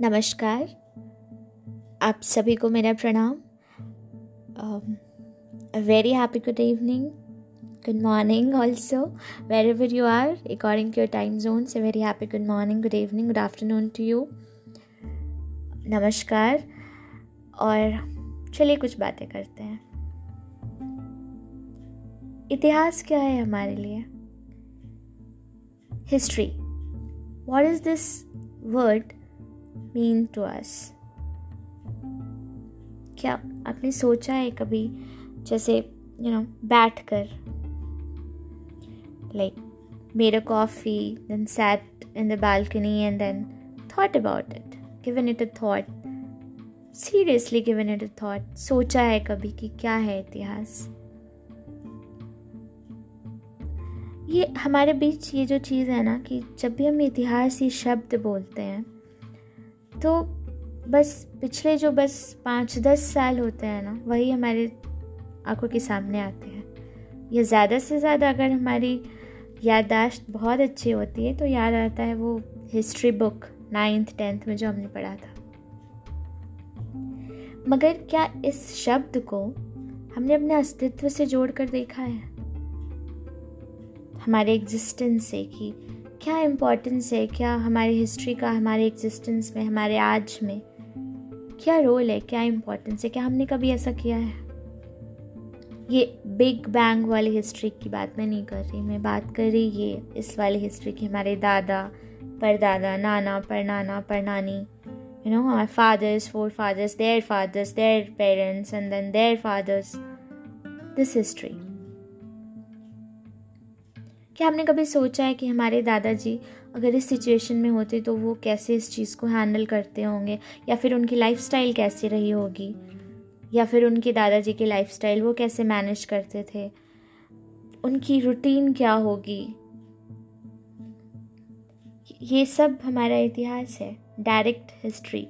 नमस्कार। आप सभी को मेरा प्रणाम। Very happy good evening good morning also wherever you are according to your time zone से very happy good morning good evening good afternoon to you नमस्कार और चलिए कुछ बातें करते हैं। इतिहास क्या है हमारे लिए? History what is this word mean to us क्या आपने सोचा है कभी? जैसे यू नो बैठ कर like a coffee then sat in the balcony and then thought about it given it a thought seriously given it a thought सोचा है कभी कि क्या है इतिहास? ये हमारे बीच ये जो चीज़ है ना कि जब भी हम इतिहास ये शब्द बोलते हैं तो बस पिछले जो बस पाँच दस साल होते हैं ना, वही हमारे आँखों के सामने आते हैं। या ज़्यादा से ज़्यादा अगर हमारी याददाश्त बहुत अच्छी होती है तो याद आता है वो हिस्ट्री बुक नाइन्थ टेंथ में जो हमने पढ़ा था। मगर क्या इस शब्द को हमने अपने अस्तित्व से जोड़ कर देखा है? हमारे एग्जिस्टेंस से कि क्या इम्पोर्टेंस है? क्या हमारी हिस्ट्री का, हमारे एग्जिस्टेंस में, हमारे आज में? क्या रोल है? क्या इम्पोर्टेंस है? क्या हमने कभी ऐसा किया है? ये बिग बैंग वाली हिस्ट्री की बात मैं नहीं कर रही। मैं बात कर रही ये इस वाली हिस्ट्री की। हमारे दादा, परदादा, नाना, परनाना, परनानी यू नो हमारे fathers forefathers their fathers their parents and then their fathers this history क्या हमने कभी सोचा है कि हमारे दादाजी अगर इस सिचुएशन में होते तो वो कैसे इस चीज़ को हैंडल करते होंगे? या फिर उनकी लाइफ कैसी रही होगी? या फिर उनके दादाजी की लाइफ वो कैसे मैनेज करते थे? उनकी रूटीन क्या होगी? ये सब हमारा इतिहास है डायरेक्ट हिस्ट्री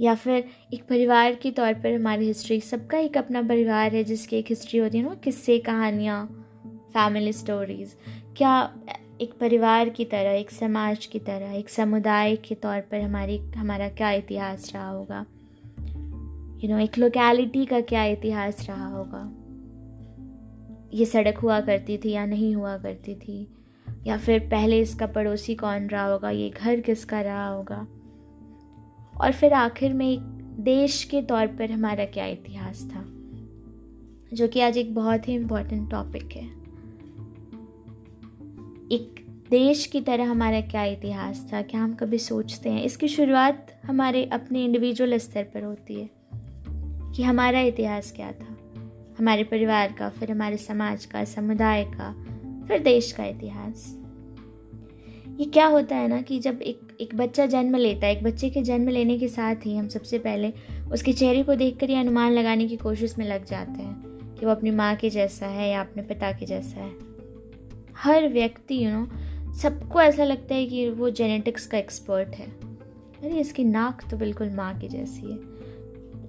या फिर एक परिवार के तौर पर हमारी हिस्ट्री सबका एक अपना परिवार है जिसकी एक हिस्ट्री होती है ना किस्से कहानियाँ फैमिली स्टोरीज़ क्या एक परिवार की तरह एक समाज की तरह एक समुदाय के तौर पर हमारी हमारा क्या इतिहास रहा होगा? यू you नो know, एक लोकेलिटी का क्या इतिहास रहा होगा? ये सड़क हुआ करती थी या नहीं हुआ करती थी? या फिर पहले इसका पड़ोसी कौन रहा होगा? ये घर किसका रहा होगा? और फिर आखिर में एक देश के तौर पर हमारा क्या इतिहास था? जो कि आज एक बहुत ही इम्पोर्टेंट टॉपिक है। एक देश की तरह हमारा क्या इतिहास था, क्या हम कभी सोचते हैं? इसकी शुरुआत हमारे अपने इंडिविजुअल स्तर पर होती है कि हमारा इतिहास क्या था। हमारे परिवार का, फिर हमारे समाज का, समुदाय का, फिर देश का इतिहास। ये क्या होता है ना कि जब एक एक बच्चा जन्म लेता है, एक बच्चे के जन्म लेने के साथ ही हम सबसे पहले उसके चेहरे को देखकर ये अनुमान लगाने की कोशिश में लग जाते हैं कि वो अपनी माँ के जैसा है या अपने पिता के जैसा है। हर व्यक्ति यू नो सबको ऐसा लगता है कि वो जेनेटिक्स का एक्सपर्ट है। अरे, इसकी नाक तो बिल्कुल माँ की जैसी है।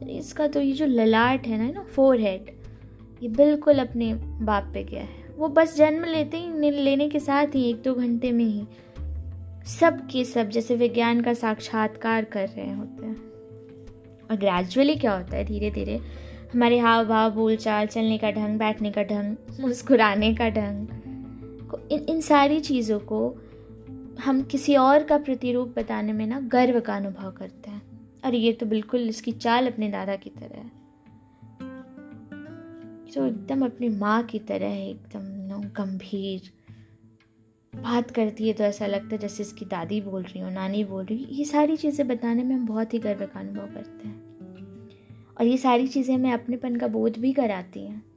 अरे, इसका तो ये जो ललाट है ना ना फोर हेड ये बिल्कुल अपने बाप पे गया है। वो बस जन्म लेते ही लेने के साथ ही एक दो घंटे में ही सब के सब, जैसे विज्ञान का साक्षात्कार कर रहे होते हैं। और ग्रेजुअली क्या होता है? धीरे धीरे हमारे हाव भाव बोल चाल चलने का ढंग, बैठने का ढंग, मुस्कुराने का ढंग इन इन सारी चीज़ों को हम किसी और का प्रतिरूप बताने में ना गर्व का अनुभव करते हैं। और ये तो बिल्कुल इसकी चाल अपने दादा की तरह है। तो एकदम अपनी माँ की तरह है, एकदम नो गंभीर। बात करती है तो ऐसा लगता है जैसे इसकी दादी बोल रही हो, नानी बोल रही हो। ये सारी चीज़ें बताने में हम बहुत ही गर्व का अनुभव करते हैं। और ये सारी चीज़ें हमें अपनेपन का बोध भी कराती हैं।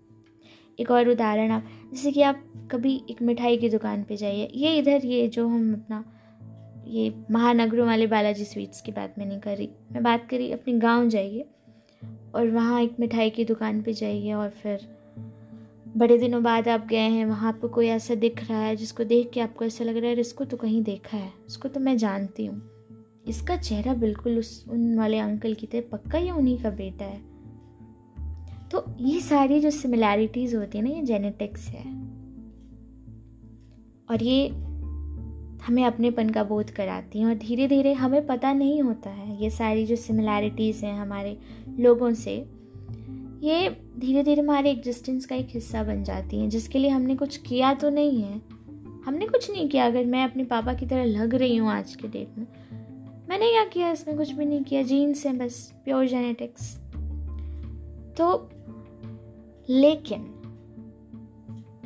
एक और उदाहरण आप, जैसे कि आप कभी एक मिठाई की दुकान पे जाइए, ये इधर ये जो हम अपना, ये महानगरों वाले बालाजी स्वीट्स की बात मैं नहीं कर रही मैं बात करी अपने गाँव जाइए और वहाँ एक मिठाई की दुकान पे जाइए और फिर बड़े दिनों बाद आप गए हैं, वहाँ पर कोई ऐसा दिख रहा है जिसको देख के आपको ऐसा लग रहा है इसको तो कहीं देखा है, इसको तो मैं जानती हूँ। इसका चेहरा बिल्कुल उस, उन वाले अंकल की तरह पक्का ये उन्हीं का बेटा है? तो ये सारी जो सिमिलैरिटीज़ होती है ना, ये जेनेटिक्स है। और ये हमें अपनेपन का बोध कराती हैं और धीरे धीरे हमें पता नहीं होता है, ये सारी जो सिमिलैरिटीज़ हैं हमारे लोगों से, ये धीरे धीरे हमारे एग्जिस्टेंस का एक हिस्सा बन जाती हैं, जिसके लिए हमने कुछ किया तो नहीं है। हमने कुछ नहीं किया, अगर मैं अपने पापा की तरह लग रही हूँ आज के डेट में। मैंने क्या किया, इसमें कुछ भी नहीं किया जीन्स हैं बस प्योर जेनेटिक्स तो लेकिन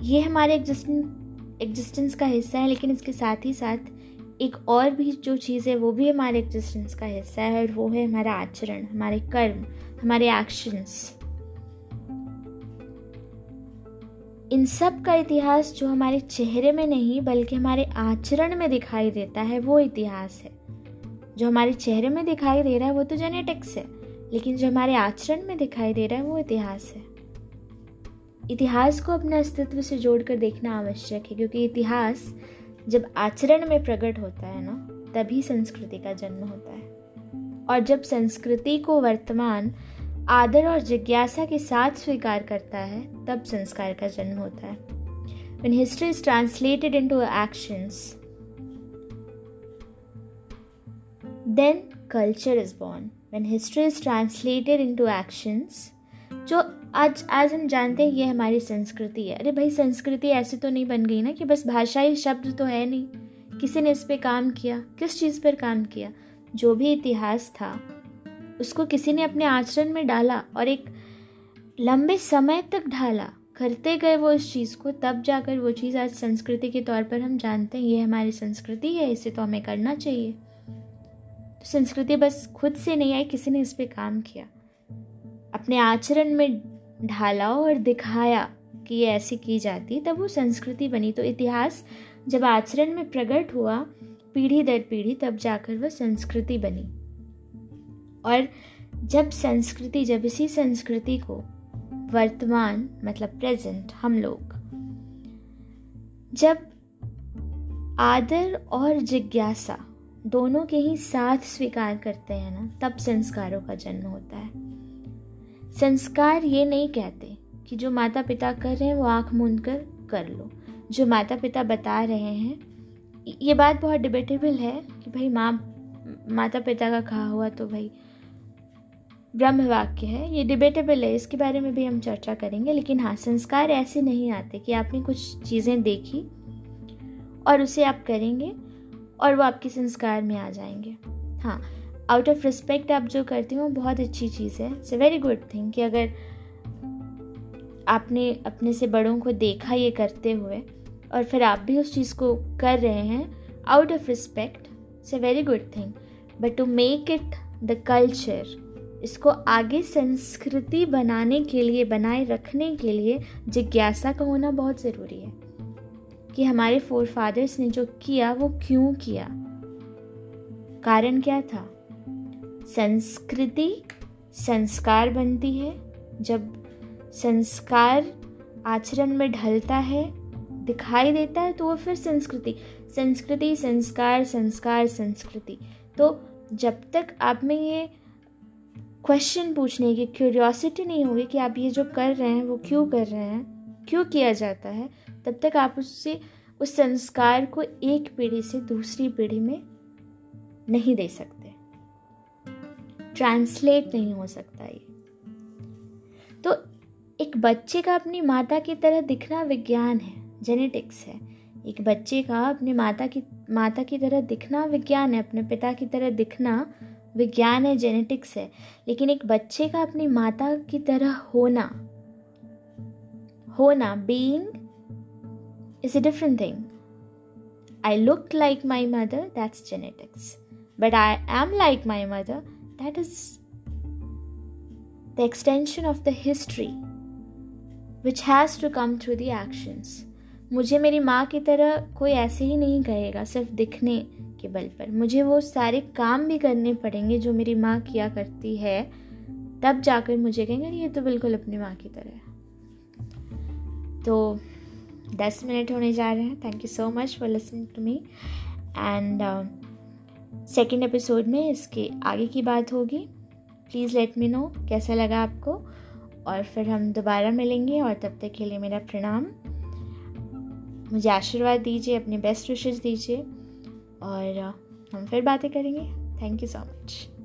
ये हमारे एग्जिस्टेंस का हिस्सा है, लेकिन इसके साथ ही साथ एक और भी जो चीज़ है, वो भी हमारे एग्जिस्टेंस का हिस्सा है और वो है हमारा आचरण, हमारे कर्म, हमारे एक्शंस इन सब का इतिहास जो हमारे चेहरे में नहीं, बल्कि हमारे आचरण में दिखाई देता है, वो इतिहास है। जो हमारे चेहरे में दिखाई दे रहा है, वो तो जेनेटिक्स है। लेकिन जो हमारे आचरण में दिखाई दे रहा है वो इतिहास है। इतिहास को अपने अस्तित्व से जोड़कर देखना आवश्यक है क्योंकि इतिहास जब आचरण में प्रकट होता है ना तभी संस्कृति का जन्म होता है। और जब संस्कृति को वर्तमान आदर और जिज्ञासा के साथ स्वीकार करता है तब संस्कार का जन्म होता है। When history is translated into actions, then culture is born. When history is translated into actions, जो आज आज हम जानते हैं ये हमारी संस्कृति है। अरे भाई संस्कृति ऐसे तो नहीं बन गई ना कि बस भाषाई शब्द तो है नहीं। किसी ने इस पर काम किया किस चीज़ पर काम किया? जो भी इतिहास था उसको किसी ने अपने आचरण में डाला और एक लंबे समय तक ढाला। करते गए वो इस चीज़ को तब जाकर वो चीज़ आज संस्कृति के तौर पर हम जानते हैं ये हमारी संस्कृति है इसे तो हमें करना चाहिए। संस्कृति बस खुद से नहीं आई, किसी ने इस पर काम किया। अपने आचरण में ढाला और दिखाया कि ये ऐसी की जाती, तब वो संस्कृति बनी। तो इतिहास जब आचरण में प्रकट हुआ, पीढ़ी दर पीढ़ी, तब जाकर वह संस्कृति बनी। और जब संस्कृति, जब इसी संस्कृति को वर्तमान मतलब प्रेजेंट, हम लोग, जब आदर और जिज्ञासा दोनों के ही साथ स्वीकार करते हैं ना, तब संस्कारों का जन्म होता है। संस्कार ये नहीं कहते कि जो माता पिता कर रहे हैं, वो आँख मूंद कर कर लो। जो माता पिता बता रहे हैं, ये बात बहुत डिबेटेबल है कि भाई माँ माता पिता का कहा हुआ तो भाई ब्रह्म वाक्य है, ये डिबेटेबल है, इसके बारे में भी हम चर्चा करेंगे, लेकिन हाँ संस्कार ऐसे नहीं आते कि आपने कुछ चीज़ें देखी और उसे आप करेंगे। और वो आपके संस्कार में आ जाएँगे। हाँ आउट ऑफ़ रिस्पेक्ट आप जो करती हो बहुत अच्छी चीज़ है। It's a very good thing कि अगर आपने अपने से बड़ों को देखा ये करते हुए और फिर आप भी उस चीज़ को कर रहे हैं out of respect it's a very good thing but to make it the culture इसको आगे संस्कृति बनाने के लिए, बनाए रखने के लिए जिज्ञासा का होना बहुत ज़रूरी है। कि हमारे फोर फादर्स ने जो किया, वो क्यों किया? कारण क्या था? संस्कृति संस्कार बनती है। जब संस्कार आचरण में ढलता है, दिखाई देता है तो वो फिर संस्कृति। संस्कृति, संस्कार संस्कार, संस्कृति। तो जब तक आप में ये क्वेश्चन पूछने की क्यूरियोसिटी नहीं होगी कि आप ये जो कर रहे हैं, वो क्यों कर रहे हैं क्यों किया जाता है, तब तक आप उससे, उस संस्कार को एक पीढ़ी से दूसरी पीढ़ी में नहीं दे सकते। ट्रांसलेट नहीं हो सकता ये। तो एक बच्चे का अपनी माता की तरह दिखना विज्ञान है जेनेटिक्स है। एक बच्चे का अपने माता की माता की तरह दिखना विज्ञान है, अपने पिता की तरह दिखना विज्ञान है जेनेटिक्स है। लेकिन एक बच्चे का अपनी माता की तरह होना होना being is a different thing I look like my mother that's genetics but I am like my mother that is the extension of the history which has to come through the actions मुझे मेरी माँ की तरह कोई ऐसे ही नहीं कहेगा, सिर्फ़ दिखने के बल पर। मुझे वो सारे काम भी करने पड़ेंगे जो मेरी माँ किया करती है, तब जाकर मुझे कहेंगे ये तो बिल्कुल अपनी माँ की तरह है। तो दस मिनट होने जा रहे हैं। Thank you so much for listening to me and second episode में इसके आगे की बात होगी। प्लीज़ लेट मी नो कैसा लगा आपको। और फिर हम दोबारा मिलेंगे और तब तक के लिए मेरा प्रणाम। मुझे आशीर्वाद दीजिए, अपने बेस्ट विशेज़ दीजिए। और हम फिर बातें करेंगे। Thank you so much